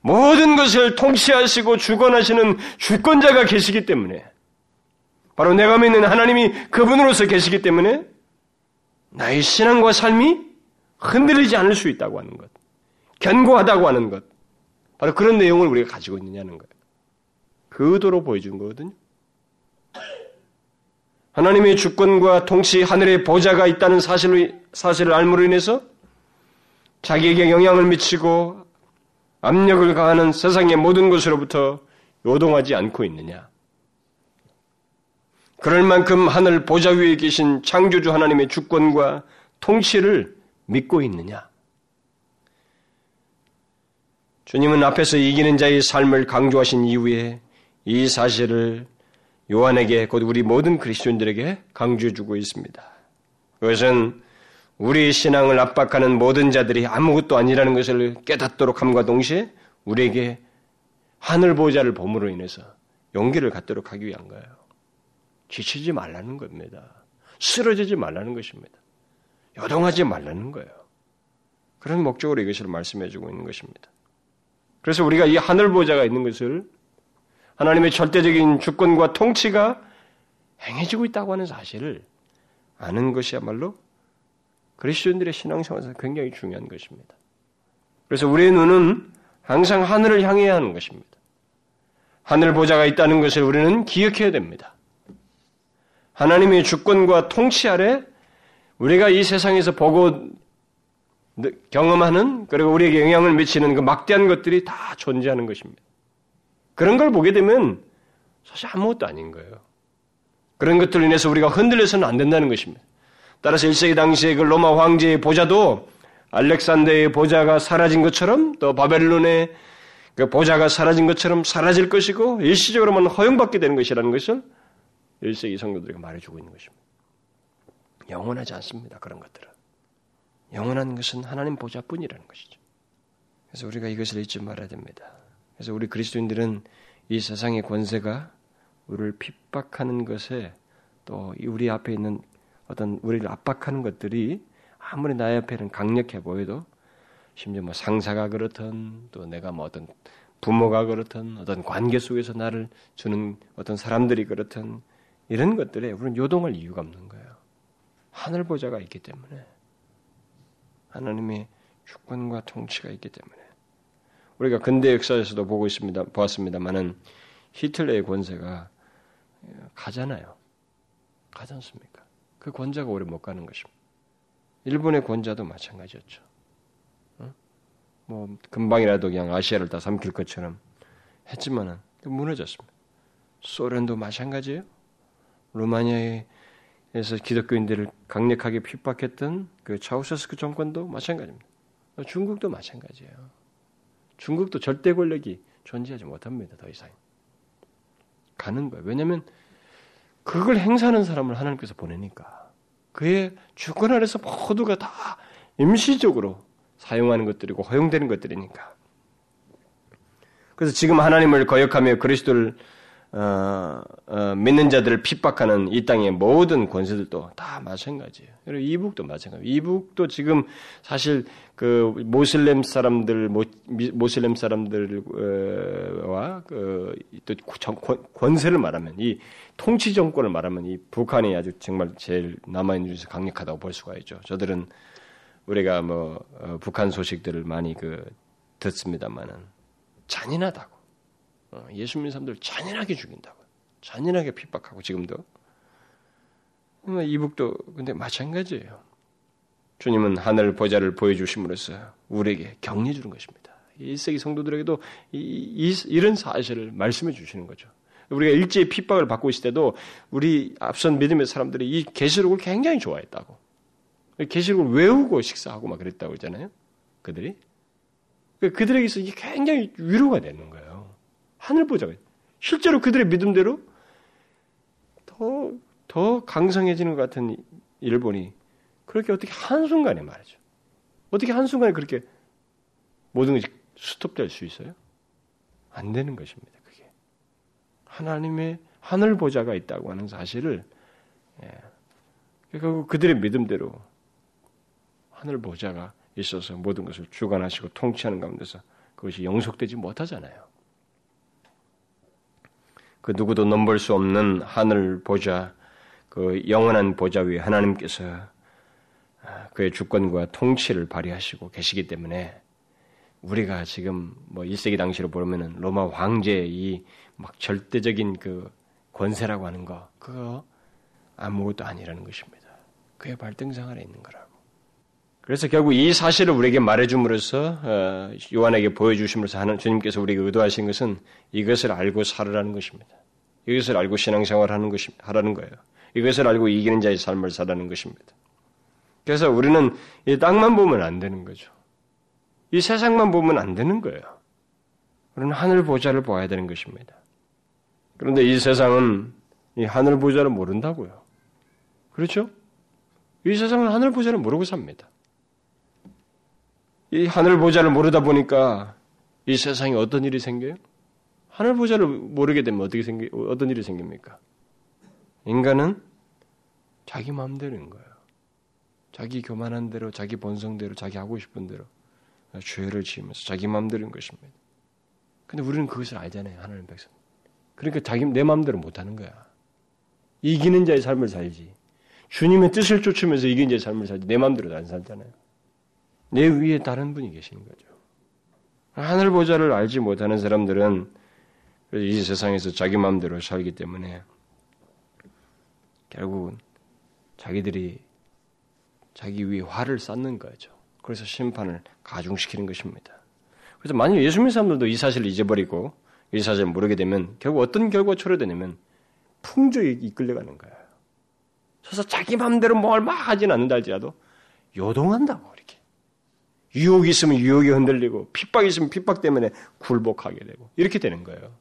모든 것을 통치하시고 주권하시는 주권자가 계시기 때문에 바로 내가 믿는 하나님이 그분으로서 계시기 때문에 나의 신앙과 삶이 흔들리지 않을 수 있다고 하는 것. 견고하다고 하는 것. 바로 그런 내용을 우리가 가지고 있느냐는 거예요. 그 의도로 보여준 거거든요. 하나님의 주권과 통치 하늘의 보좌가 있다는 사실을, 사실을 알므로 인해서 자기에게 영향을 미치고 압력을 가하는 세상의 모든 것으로부터 요동하지 않고 있느냐. 그럴 만큼 하늘 보좌 위에 계신 창조주 하나님의 주권과 통치를 믿고 있느냐. 주님은 앞에서 이기는 자의 삶을 강조하신 이후에 이 사실을 요한에게 곧 우리 모든 그리스도인들에게 강조해 주고 있습니다. 그것은 우리 신앙을 압박하는 모든 자들이 아무것도 아니라는 것을 깨닫도록 함과 동시에 우리에게 하늘 보좌를 봄으로 인해서 용기를 갖도록 하기 위한 거예요. 지치지 말라는 겁니다. 쓰러지지 말라는 것입니다. 요동하지 말라는 거예요. 그런 목적으로 이것을 말씀해 주고 있는 것입니다. 그래서 우리가 이 하늘 보좌가 있는 것을 하나님의 절대적인 주권과 통치가 행해지고 있다고 하는 사실을 아는 것이야말로 그리스도인들의 신앙생활에서 굉장히 중요한 것입니다. 그래서 우리의 눈은 항상 하늘을 향해야 하는 것입니다. 하늘 보좌가 있다는 것을 우리는 기억해야 됩니다. 하나님의 주권과 통치 아래 우리가 이 세상에서 보고 경험하는 그리고 우리에게 영향을 미치는 그 막대한 것들이 다 존재하는 것입니다. 그런 걸 보게 되면 사실 아무것도 아닌 거예요. 그런 것들로 인해서 우리가 흔들려서는 안 된다는 것입니다. 따라서 1세기 당시에 그 로마 황제의 보좌도 알렉산더의 보좌가 사라진 것처럼 또 바벨론의 그 보좌가 사라진 것처럼 사라질 것이고 일시적으로만 허용받게 되는 것이라는 것을 1세기 성도들에게 말해주고 있는 것입니다. 영원하지 않습니다. 그런 것들은. 영원한 것은 하나님 보좌뿐이라는 것이죠. 그래서 우리가 이것을 잊지 말아야 됩니다. 그래서 우리 그리스도인들은 이 세상의 권세가 우리를 핍박하는 것에 또 우리 앞에 있는 어떤 우리를 압박하는 것들이 아무리 나의 앞에는 강력해 보여도 심지어 뭐 상사가 그렇든 또 내가 뭐 어떤 부모가 그렇든 어떤 관계 속에서 나를 주는 어떤 사람들이 그렇든 이런 것들에 우리는 요동할 이유가 없는 거예요. 하늘 보좌가 있기 때문에 하나님의 주권과 통치가 있기 때문에 우리가 근대 역사에서도 보고 있습니다. 보았습니다만은 히틀러의 권세가 가잖아요. 가지 않습니까? 그 권자가 오래 못 가는 것입니다. 일본의 권자도 마찬가지였죠. 어? 뭐 금방이라도 그냥 아시아를 다 삼킬 것처럼 했지만은 무너졌습니다. 소련도 마찬가지예요. 루마니아의 에서 기독교인들을 강력하게 핍박했던 그 차우세스크 정권도 마찬가지입니다. 중국도 마찬가지예요. 중국도 절대 권력이 존재하지 못합니다. 더 이상. 가는 거예요. 왜냐하면 그걸 행사하는 사람을 하나님께서 보내니까 그의 주권 아래서 모두가 다 임시적으로 사용하는 것들이고 허용되는 것들이니까. 그래서 지금 하나님을 거역하며 그리스도를 어, 어, 믿는 자들을 핍박하는 이 땅의 모든 권세들도 다 마찬가지예요. 그리고 이북도 마찬가지예요. 이북도 지금 사실 그 모슬렘 사람들 모, 모슬렘 사람들과 그또 권세를 말하면 이 통치 정권을 말하면 이 북한이 아주 정말 제일 남아 있는 중에서 강력하다고 볼 수가 있죠. 저들은 우리가 뭐 어, 북한 소식들을 많이 그 듣습니다만은 잔인하다고 어, 예수 믿는 사람들 잔인하게 죽인다고 잔인하게 핍박하고 지금도 이북도 근데 마찬가지예요. 주님은 하늘 보좌를 보여주심으로써 우리에게 격려 주는 것입니다. 1세기 성도들에게도 이, 이, 이런 사실을 말씀해 주시는 거죠. 우리가 일제히 핍박을 받고 있을 때도 우리 앞선 믿음의 사람들이 이 계시록을 굉장히 좋아했다고. 계시록을 외우고 식사하고 막 그랬다고 그러잖아요. 그들이. 그 그들에게서 이게 굉장히 위로가 되는 거예요. 하늘 보자가. 실제로 그들의 믿음대로 더, 더 강성해지는 것 같은 일본이 그렇게 어떻게 한순간에 말이죠. 어떻게 한순간에 그렇게 모든 것이 스톱될 수 있어요? 안 되는 것입니다. 그게. 하나님의 하늘 보좌가 있다고 하는 사실을, 예. 결국 그들의 믿음대로 하늘 보좌가 있어서 모든 것을 주관하시고 통치하는 가운데서 그것이 영속되지 못하잖아요. 그 누구도 넘볼 수 없는 하늘 보좌, 그 영원한 보좌 위에 하나님께서 아, 그의 주권과 통치를 발휘하시고 계시기 때문에 우리가 지금 뭐 1세기 당시로 보면은 로마 황제의 이 막 절대적인 그 권세라고 하는 거 그거 아무것도 아니라는 것입니다. 그의 발등상 아래 있는 거라고. 그래서 결국 이 사실을 우리에게 말해줌으로써 어, 요한에게 보여주심으로써 하는 주님께서 우리에게 의도하신 것은 이것을 알고 살으라는 것입니다. 이것을 알고 신앙생활 하는 것이 하라는 거예요. 이것을 알고 이기는 자의 삶을 살라는 것입니다. 그래서 우리는 이 땅만 보면 안 되는 거죠. 이 세상만 보면 안 되는 거예요. 우리는 하늘 보좌를 보아야 되는 것입니다. 그런데 이 세상은 이 하늘 보좌를 모른다고요. 그렇죠? 이 세상은 하늘 보좌를 모르고 삽니다. 이 하늘 보좌를 모르다 보니까 이 세상에 어떤 일이 생겨요? 하늘 보좌를 모르게 되면 어떻게 생기, 어떤 일이 생깁니까? 인간은 자기 마음대로인 거예요. 자기 교만한 대로, 자기 본성대로, 자기 하고 싶은 대로 죄를 지으면서 자기 마음대로인 것입니다. 근데 우리는 그것을 알잖아요, 하나님 백성. 그러니까 자기 내 마음대로 못 하는 거야. 이기는 자의 삶을 살지. 주님의 뜻을 쫓으면서 이기는 자의 삶을 살지. 내 마음대로 안 살잖아요. 내 위에 다른 분이 계시는 거죠. 하늘 보좌를 알지 못하는 사람들은 이 세상에서 자기 마음대로 살기 때문에 결국은 자기들이 자기 위에 화를 쌓는 거죠. 그래서 심판을 가중시키는 것입니다. 그래서 만약 예수 믿는 사람들도 이 사실을 잊어버리고 이 사실을 모르게 되면 결국 어떤 결과가 초래되냐면 풍조에 이끌려가는 거예요. 그래서 자기 마음대로 뭘 막 하진 않는다 할지라도 요동한다고. 유혹이 있으면 유혹이 흔들리고 핍박이 있으면 핍박 때문에 굴복하게 되고 이렇게 되는 거예요.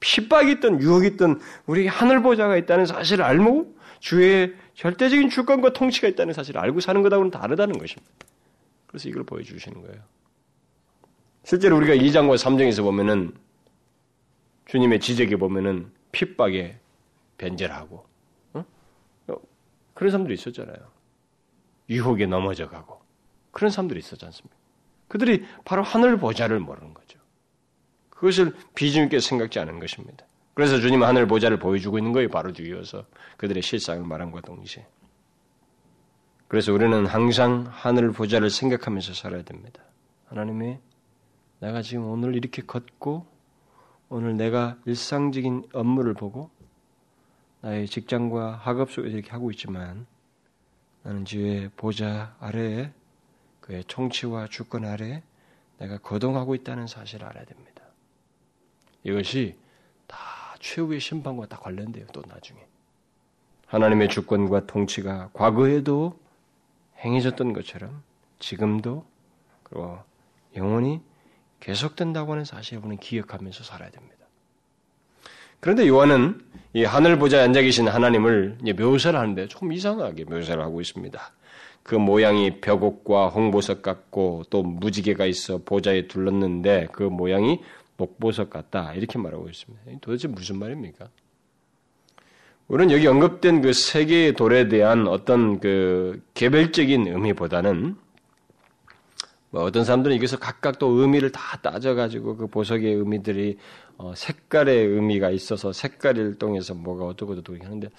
핍박이 있든 유혹이 있든 우리 하늘 보좌가 있다는 사실을 알고 주의 절대적인 주권과 통치가 있다는 사실을 알고 사는 것하고는 다르다는 것입니다. 그래서 이걸 보여주시는 거예요. 실제로 우리가 2장과 3장에서 보면은 주님의 지적에 보면은 핍박에 변절하고 어? 그런 사람들이 있었잖아요. 유혹에 넘어져 가고 그런 사람들이 있었지 않습니까? 그들이 바로 하늘 보좌를 모르는 거죠. 그것을 비중 있게 생각지 않은 것입니다. 그래서 주님 하늘 보좌를 보여주고 있는 거예요. 바로 뒤이어서 그들의 실상을 말한과 동시에. 그래서 우리는 항상 하늘 보좌를 생각하면서 살아야 됩니다. 하나님이 내가 지금 오늘 이렇게 걷고 오늘 내가 일상적인 업무를 보고 나의 직장과 학업 속에서 이렇게 하고 있지만 나는 주의 보좌 아래에 그의 통치와 주권 아래 내가 거동하고 있다는 사실을 알아야 됩니다. 이것이 다 최후의 심판과 다 관련돼요. 또 나중에 하나님의 주권과 통치가 과거에도 행해졌던 것처럼 지금도 그리고 영원히 계속된다고 하는 사실을 우리는 기억하면서 살아야 됩니다. 그런데 요한은 이 하늘 보좌에 앉아 계신 하나님을 묘사를 하는데 조금 이상하게 묘사를 하고 있습니다. 그 모양이 벽옥과 홍보석 같고 또 무지개가 있어 보좌에 둘렀는데 그 모양이 복보석 같다. 이렇게 말하고 있습니다. 도대체 무슨 말입니까? 우리는 여기 언급된 그 세 개의 돌에 대한 어떤 그 개별적인 의미보다는 뭐 어떤 사람들은 여기서 각각 또 의미를 다 따져가지고 그 보석의 의미들이 어 색깔의 의미가 있어서 색깔을 통해서 뭐가 어떻고 어떻고 하는데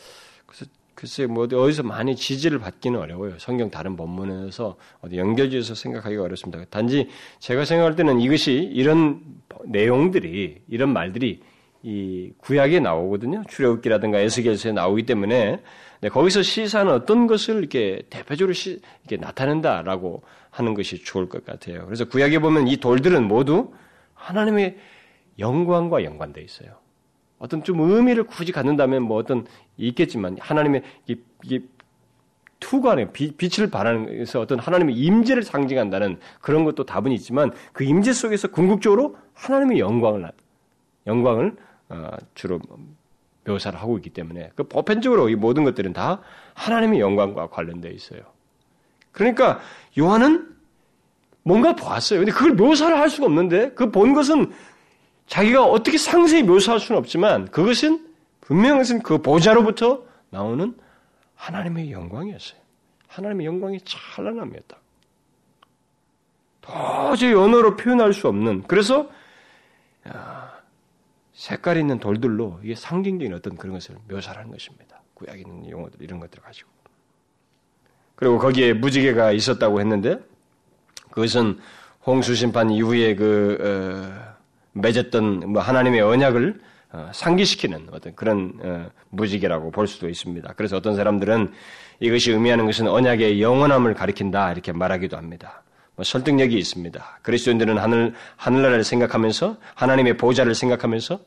그래서 글쎄 뭐 어디서 많이 지지를 받기는 어려워요. 성경 다른 본문에서 어디 연결지어서 생각하기가 어렵습니다. 단지 제가 생각할 때는 이것이 이런 내용들이 이런 말들이 이 구약에 나오거든요. 출애굽기라든가 에스겔서에 나오기 때문에 네, 거기서 시사는 어떤 것을 이렇게 대표적으로 시, 이렇게 나타낸다라고 하는 것이 좋을 것 같아요. 그래서 구약에 보면 이 돌들은 모두 하나님의 영광과 연관되어 있어요. 어떤 좀 의미를 굳이 갖는다면 뭐 어떤 있겠지만 하나님의 이게, 이게 투관에 빛을 발하는에서 어떤 하나님의 임재를 상징한다는 그런 것도 답은 있지만 그 임재 속에서 궁극적으로 하나님의 영광을 영광을 어, 주로 묘사를 하고 있기 때문에 그 보편적으로 이 모든 것들은 다 하나님의 영광과 관련되어 있어요. 그러니까 요한은 뭔가 보았어요. 근데 그걸 묘사를 할 수가 없는데 그 본 것은 자기가 어떻게 상세히 묘사할 수는 없지만 그것은 분명히 그 보좌로부터 나오는 하나님의 영광이었어요. 하나님의 영광이 찬란함이었다. 도저히 언어로 표현할 수 없는 그래서 색깔 있는 돌들로 이게 상징적인 어떤 그런 것을 묘사하는 것입니다. 구약에 있는 용어들 이런 것들을 가지고. 그리고 거기에 무지개가 있었다고 했는데 그것은 홍수 심판 이후에 그 어, 맺었던 뭐 하나님의 언약을 어, 상기시키는 어떤 그런 어, 무지개라고 볼 수도 있습니다. 그래서 어떤 사람들은 이것이 의미하는 것은 언약의 영원함을 가리킨다 이렇게 말하기도 합니다. 뭐 설득력이 있습니다. 그리스도인들은 하늘 하늘나라를 생각하면서 하나님의 보좌를 생각하면서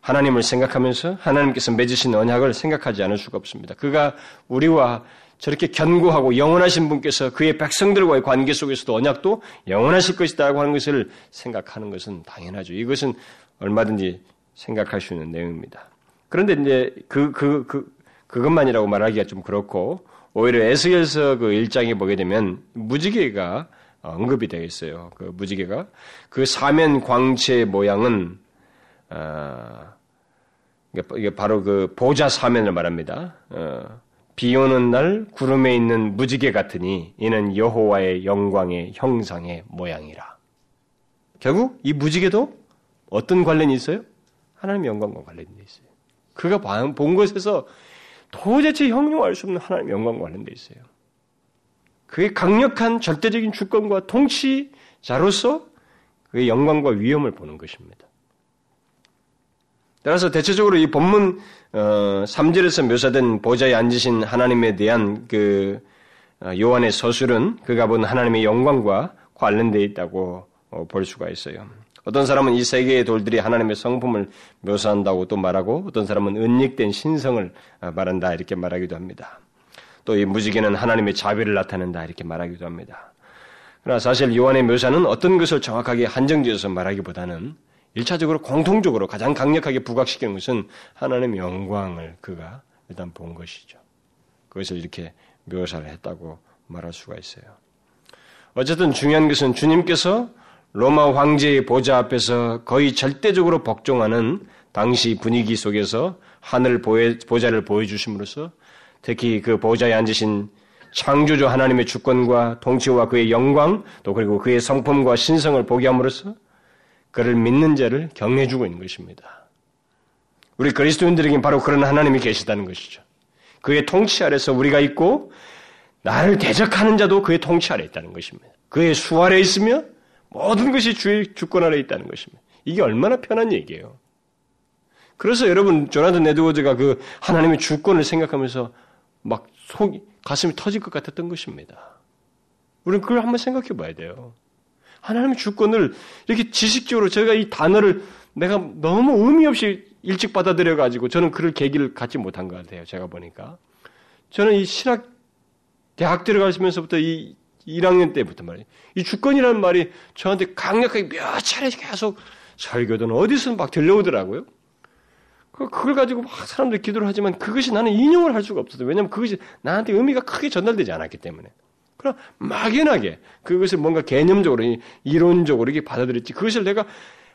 하나님을 생각하면서 하나님께서 맺으신 언약을 생각하지 않을 수가 없습니다. 그가 우리와 저렇게 견고하고 영원하신 분께서 그의 백성들과의 관계 속에서도 언약도 영원하실 것이다고 하는 것을 생각하는 것은 당연하죠. 이것은 얼마든지 생각할 수 있는 내용입니다. 그런데 이제 그, 그, 그, 그것만이라고 말하기가 좀 그렇고, 오히려 에스겔서 그 1장에 보게 되면 무지개가 언급이 되어 있어요. 그 무지개가. 그 사면 광채 모양은, 아, 이게 바로 그 보좌 사면을 말합니다. 어, 비 오는 날 구름에 있는 무지개 같으니 이는 여호와의 영광의 형상의 모양이라. 결국 이 무지개도 어떤 관련이 있어요? 하나님의 영광과 관련돼 있어요. 그가 본 것에서 도대체 형용할 수 없는 하나님의 영광과 관련돼 있어요. 그의 강력한 절대적인 주권과 통치자로서 그의 영광과 위엄을 보는 것입니다. 따라서 대체적으로 이 본문 어, 3절에서 묘사된 보좌에 앉으신 하나님에 대한 그 어, 요한의 서술은 그가 본 하나님의 영광과 관련되어 있다고 어, 볼 수가 있어요. 어떤 사람은 이 세계의 돌들이 하나님의 성품을 묘사한다고 또 말하고 어떤 사람은 은닉된 신성을 어, 말한다 이렇게 말하기도 합니다. 또 이 무지개는 하나님의 자비를 나타낸다 이렇게 말하기도 합니다. 그러나 사실 요한의 묘사는 어떤 것을 정확하게 한정지어서 말하기보다는 일차적으로 공통적으로 가장 강력하게 부각시키는 것은 하나님의 영광을 그가 일단 본 것이죠. 그것을 이렇게 묘사를 했다고 말할 수가 있어요. 어쨌든 중요한 것은 주님께서 로마 황제의 보좌 앞에서 거의 절대적으로 복종하는 당시 분위기 속에서 하늘 보좌를 보여주심으로써 특히 그 보좌에 앉으신 창조주 하나님의 주권과 통치와 그의 영광 또 그리고 그의 성품과 신성을 보게 함으로써 그를 믿는 자를 격려해주고 있는 것입니다. 우리 그리스도인들에게는 바로 그런 하나님이 계시다는 것이죠. 그의 통치 아래서 우리가 있고 나를 대적하는 자도 그의 통치 아래 있다는 것입니다. 그의 수 아래 있으며 모든 것이 주의 주권 아래 있다는 것입니다. 이게 얼마나 편한 얘기예요. 그래서 여러분 조나단 네드워드가 그 하나님의 주권을 생각하면서 막 속, 가슴이 터질 것 같았던 것입니다. 우리는 그걸 한번 생각해 봐야 돼요. 하나님의 주권을 이렇게 지식적으로 제가 이 단어를 내가 너무 의미 없이 일찍 받아들여 가지고 저는 그럴 계기를 갖지 못한 것 같아요. 제가 보니까 저는 이 신학 대학 들어가시면서부터 이 1학년 때부터 말이에요. 이 주권이라는 말이 저한테 강력하게 몇 차례 계속 설교든 어디서 막 들려오더라고요. 그, 그걸 가지고 막 사람들이 기도를 하지만 그것이 나는 인용을 할 수가 없었어요. 왜냐하면 그것이 나한테 의미가 크게 전달되지 않았기 때문에. 그러나 막연하게 그것을 뭔가 개념적으로 이론적으로 이렇게 받아들였지 그것을 내가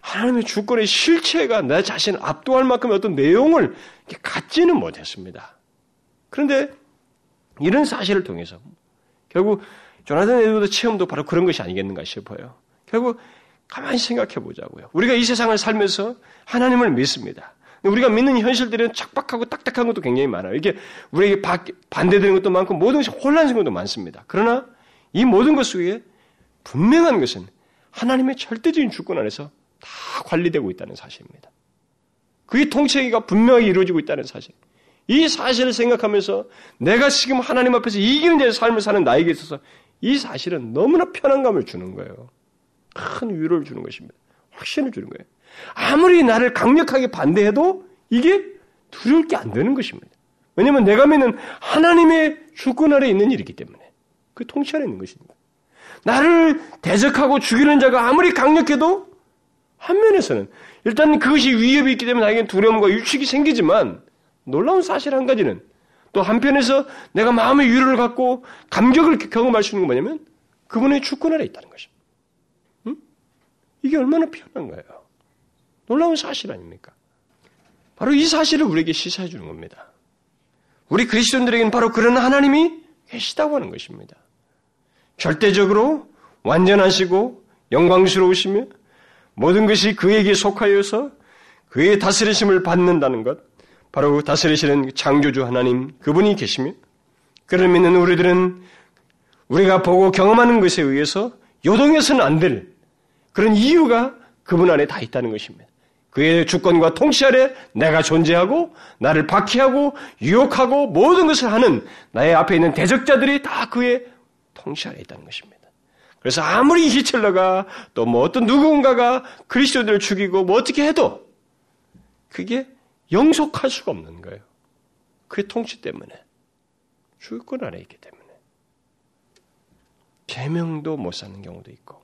하나님의 주권의 실체가 내 자신을 압도할 만큼 어떤 내용을 갖지는 못했습니다. 그런데 이런 사실을 통해서 결국 조나단 에드워드 체험도 바로 그런 것이 아니겠는가 싶어요. 결국 가만히 생각해 보자고요. 우리가 이 세상을 살면서 하나님을 믿습니다. 우리가 믿는 현실들은 척박하고 딱딱한 것도 굉장히 많아요. 이게 우리에게 반대되는 것도 많고 모든 것이 혼란스러운 것도 많습니다. 그러나 이 모든 것 속에 분명한 것은 하나님의 절대적인 주권 안에서 다 관리되고 있다는 사실입니다. 그의 통치가 분명히 이루어지고 있다는 사실. 이 사실을 생각하면서 내가 지금 하나님 앞에서 이기는 자의 삶을 사는 나에게 있어서 이 사실은 너무나 편안감을 주는 거예요. 큰 위로를 주는 것입니다. 확신을 주는 거예요. 아무리 나를 강력하게 반대해도 이게 두려울 게 안 되는 것입니다. 왜냐하면 내가 믿는 하나님의 주권 아래 있는 일이기 때문에 그 통치 아래 있는 것입니다. 나를 대적하고 죽이는 자가 아무리 강력해도 한 면에서는 일단 그것이 위협이 있기 때문에 나에게 두려움과 유축이 생기지만 놀라운 사실 한 가지는 또 한편에서 내가 마음의 위로를 갖고 감격을 경험할 수 있는 건 뭐냐면 그분의 주권 아래 있다는 것입니다. 응? 이게 얼마나 편한 거예요. 놀라운 사실 아닙니까? 바로 이 사실을 우리에게 시사해 주는 겁니다. 우리 그리스도인들에게는 바로 그런 하나님이 계시다고 하는 것입니다. 절대적으로 완전하시고 영광스러우시며 모든 것이 그에게 속하여서 그의 다스리심을 받는다는 것, 바로 다스리시는 창조주 하나님 그분이 계시며 그를 믿는 우리들은 우리가 보고 경험하는 것에 의해서 요동해서는 안 될 그런 이유가 그분 안에 다 있다는 것입니다. 그의 주권과 통치 아래 내가 존재하고 나를 박해하고 유혹하고 모든 것을 하는 나의 앞에 있는 대적자들이 다 그의 통치 아래 있다는 것입니다. 그래서 아무리 히틀러가 또 뭐 어떤 누군가가 그리스도들을 죽이고 뭐 어떻게 해도 그게 영속할 수가 없는 거예요. 그의 통치 때문에. 주권 안에 있기 때문에. 제명도 못 사는 경우도 있고,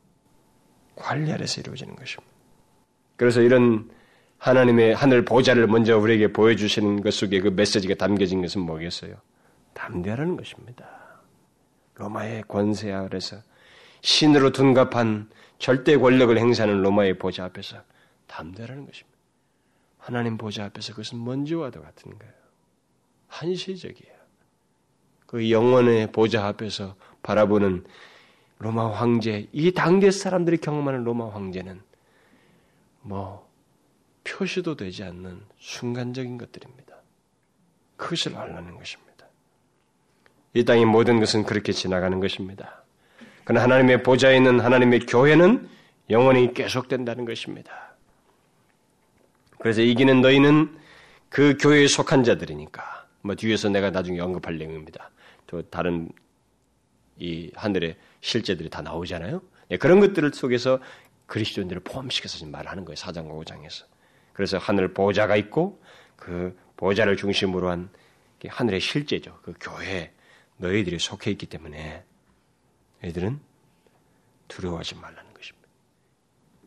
관리 아래서 이루어지는 것입니다. 그래서 이런 하나님의 하늘 보좌를 먼저 우리에게 보여주시는 것 속에 그 메시지가 담겨진 것은 뭐겠어요? 담대하라는 것입니다. 로마의 권세 아래서 신으로 둔갑한 절대 권력을 행사하는 로마의 보좌 앞에서 담대하라는 것입니다. 하나님 보좌 앞에서 그것은 먼지와도 같은 거예요. 한시적이에요. 그 영원의 보좌 앞에서 바라보는 로마 황제, 이 당대 사람들이 경험하는 로마 황제는 뭐 표시도 되지 않는 순간적인 것들입니다. 그것을 알라는 것입니다. 이 땅의 모든 것은 그렇게 지나가는 것입니다. 그러나 하나님의 보좌에 있는 하나님의 교회는 영원히 계속된다는 것입니다. 그래서 이기는 너희는 그 교회에 속한 자들이니까. 뭐 뒤에서 내가 나중에 언급할 내용입니다. 또 다른 이 하늘의 실제들이 다 나오잖아요. 네, 그런 것들 속에서 그리스도인들을 포함시켜서 지금 말하는 거예요. 사장과 5장에서. 그래서 하늘 보좌가 있고 그 보좌를 중심으로 한 하늘의 실제죠. 그 교회 너희들이 속해 있기 때문에 애들은 두려워하지 말라는 것입니다.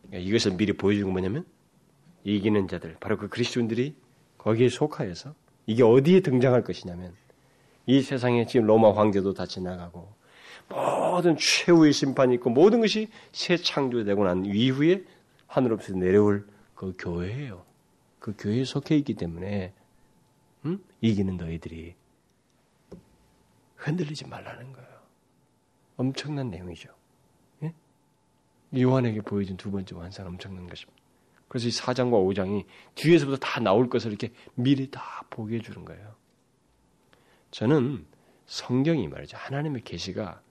그러니까 이것을 미리 보여주는 건 뭐냐면 이기는 자들, 바로 그 그리스도인들이 거기에 속하여서 이게 어디에 등장할 것이냐면 이 세상에 지금 로마 황제도 다 지나가고 모든 최후의 심판이 있고 모든 것이 새 창조되고 난 이후에 하늘로부터 내려올 그 교회예요. 그 교회에 속해 있기 때문에 음? 이기는 너희들이 흔들리지 말라는 거예요. 엄청난 내용이죠. 예? 요한에게 보여준 두 번째 완성 엄청난 것입니다. 그래서 이 4장과 5장이 뒤에서부터 다 나올 것을 이렇게 미리 다 보게 해주는 거예요. 저는 성경이 말이죠. 하나님의 계시가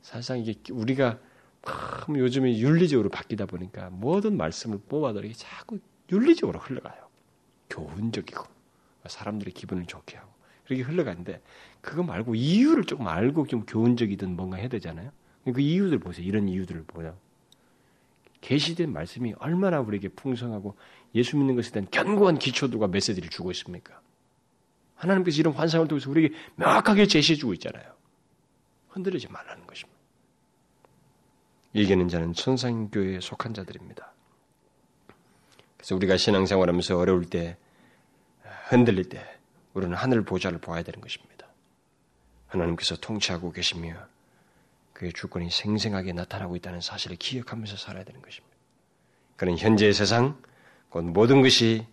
사실상 이게 우리가 참 요즘에 윤리적으로 바뀌다 보니까 모든 말씀을 뽑아도 이게 자꾸 윤리적으로 흘러가요. 교훈적이고 사람들의 기분을 좋게 하고 그렇게 흘러가는데 그거 말고 이유를 조금 알고 좀 교훈적이든 뭔가 해야 되잖아요. 그 이유들 보세요. 이런 이유들을 보여. 계시된 말씀이 얼마나 우리에게 풍성하고 예수 믿는 것에 대한 견고한 기초들과 메시지를 주고 있습니까? 하나님께서 이런 환상을 통해서 우리에게 명확하게 제시해 주고 있잖아요. 흔들리지 말라는 것입니다. 이기는 자는 천상교회에 속한 자들입니다. 그래서 우리가 신앙생활하면서 어려울 때, 흔들릴 때, 우리는 하늘 보좌를 보아야 되는 것입니다. 하나님께서 통치하고 계시며 그의 주권이 생생하게 나타나고 있다는 사실을 기억하면서 살아야 되는 것입니다. 그런 현재의 세상, 곧 모든 것이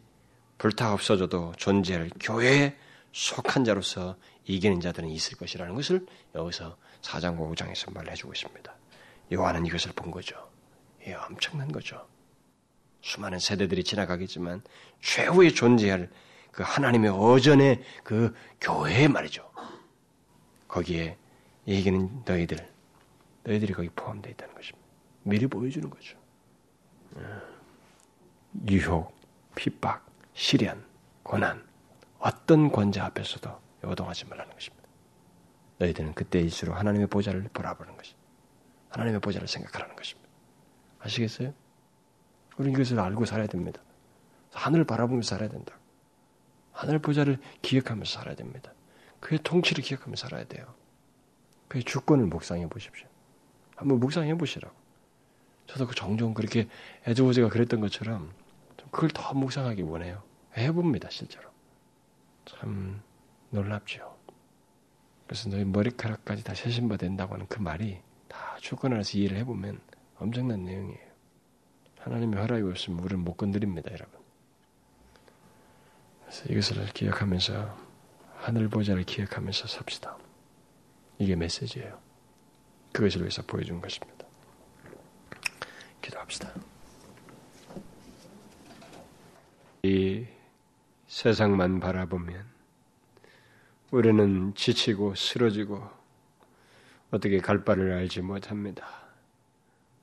불타 없어져도 존재할 교회에 속한 자로서 이기는 자들은 있을 것이라는 것을 여기서 4장과 5장에서 말해주고 있습니다. 요한은 이것을 본 거죠. 이 엄청난 거죠. 수많은 세대들이 지나가겠지만 최후의 존재할 그 하나님의 어전의 그 교회 말이죠. 거기에 이기는 너희들, 너희들이 거기 포함되어 있다는 것입니다. 미리 보여주는 거죠. 유혹, 핍박, 시련, 고난, 어떤 권자 앞에서도 요동하지 말라는 것입니다. 너희들은 그때일수록 하나님의 보좌를 보라보는 것입니다. 하나님의 보좌를 생각하라는 것입니다. 아시겠어요? 우리는 이것을 알고 살아야 됩니다. 하늘을 바라보면서 살아야 된다. 하늘 보좌를 기억하면서 살아야 됩니다. 그의 통치를 기억하면서 살아야 돼요. 그의 주권을 묵상해 보십시오. 한번 묵상해 보시라고. 저도 그 종종 그렇게 에드워즈가 그랬던 것처럼 그걸 더 묵상하기 원해요. 해봅니다, 실제로. 참 놀랍죠. 그래서 너희 머리카락까지 다 세신바 된다고 하는 그 말이 다 주권 안에서 이해를 해보면 엄청난 내용이에요. 하나님의 허락이 없으면 우리는 못 건드립니다, 여러분. 그래서 이것을 기억하면서 하늘 보좌를 기억하면서 삽시다. 이게 메시지예요. 그것을 위해서 보여준 것입니다. 기도합시다. 이 세상만 바라보면 우리는 지치고 쓰러지고 어떻게 갈 바를 알지 못합니다.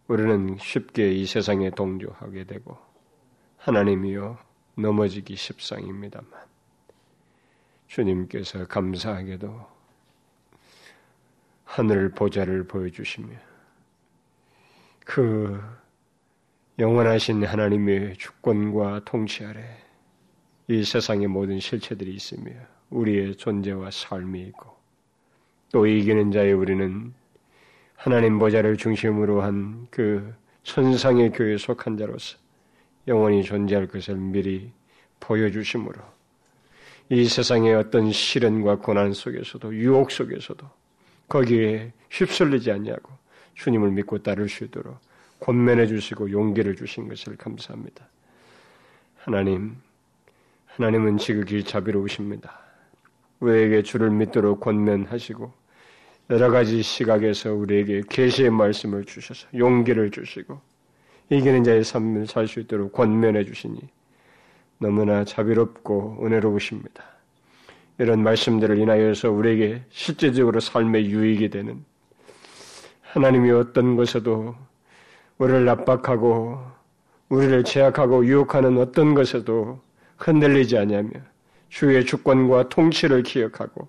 우리는 쉽게 이 세상에 동조하게 되고 하나님이여 넘어지기 십상입니다만 주님께서 감사하게도 하늘 보좌를 보여주시며 그 영원하신 하나님의 주권과 통치 아래 이 세상의 모든 실체들이 있으며 우리의 존재와 삶이 있고 또 이기는 자의 우리는 하나님 보좌를 중심으로 한 그 천상의 교회에 속한 자로서 영원히 존재할 것을 미리 보여주심으로 이 세상의 어떤 시련과 고난 속에서도 유혹 속에서도 거기에 휩쓸리지 않냐고 주님을 믿고 따를 수 있도록 권면해 주시고 용기를 주신 것을 감사합니다. 하나님, 하나님은 지극히 자비로우십니다. 우리에게 주를 믿도록 권면하시고 여러 가지 시각에서 우리에게 계시의 말씀을 주셔서 용기를 주시고 이기는 자의 삶을 살 수 있도록 권면해 주시니 너무나 자비롭고 은혜로우십니다. 이런 말씀들을 인하여서 우리에게 실제적으로 삶의 유익이 되는 하나님이 어떤 것에도 우리를 압박하고 우리를 제약하고 유혹하는 어떤 것에도 흔들리지 않냐며 주의 주권과 통치를 기억하고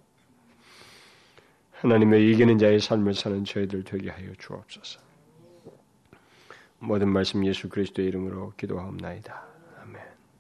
하나님의 이기는 자의 삶을 사는 저희들 되게 하여 주옵소서. 모든 말씀 예수 그리스도의 이름으로 기도하옵나이다.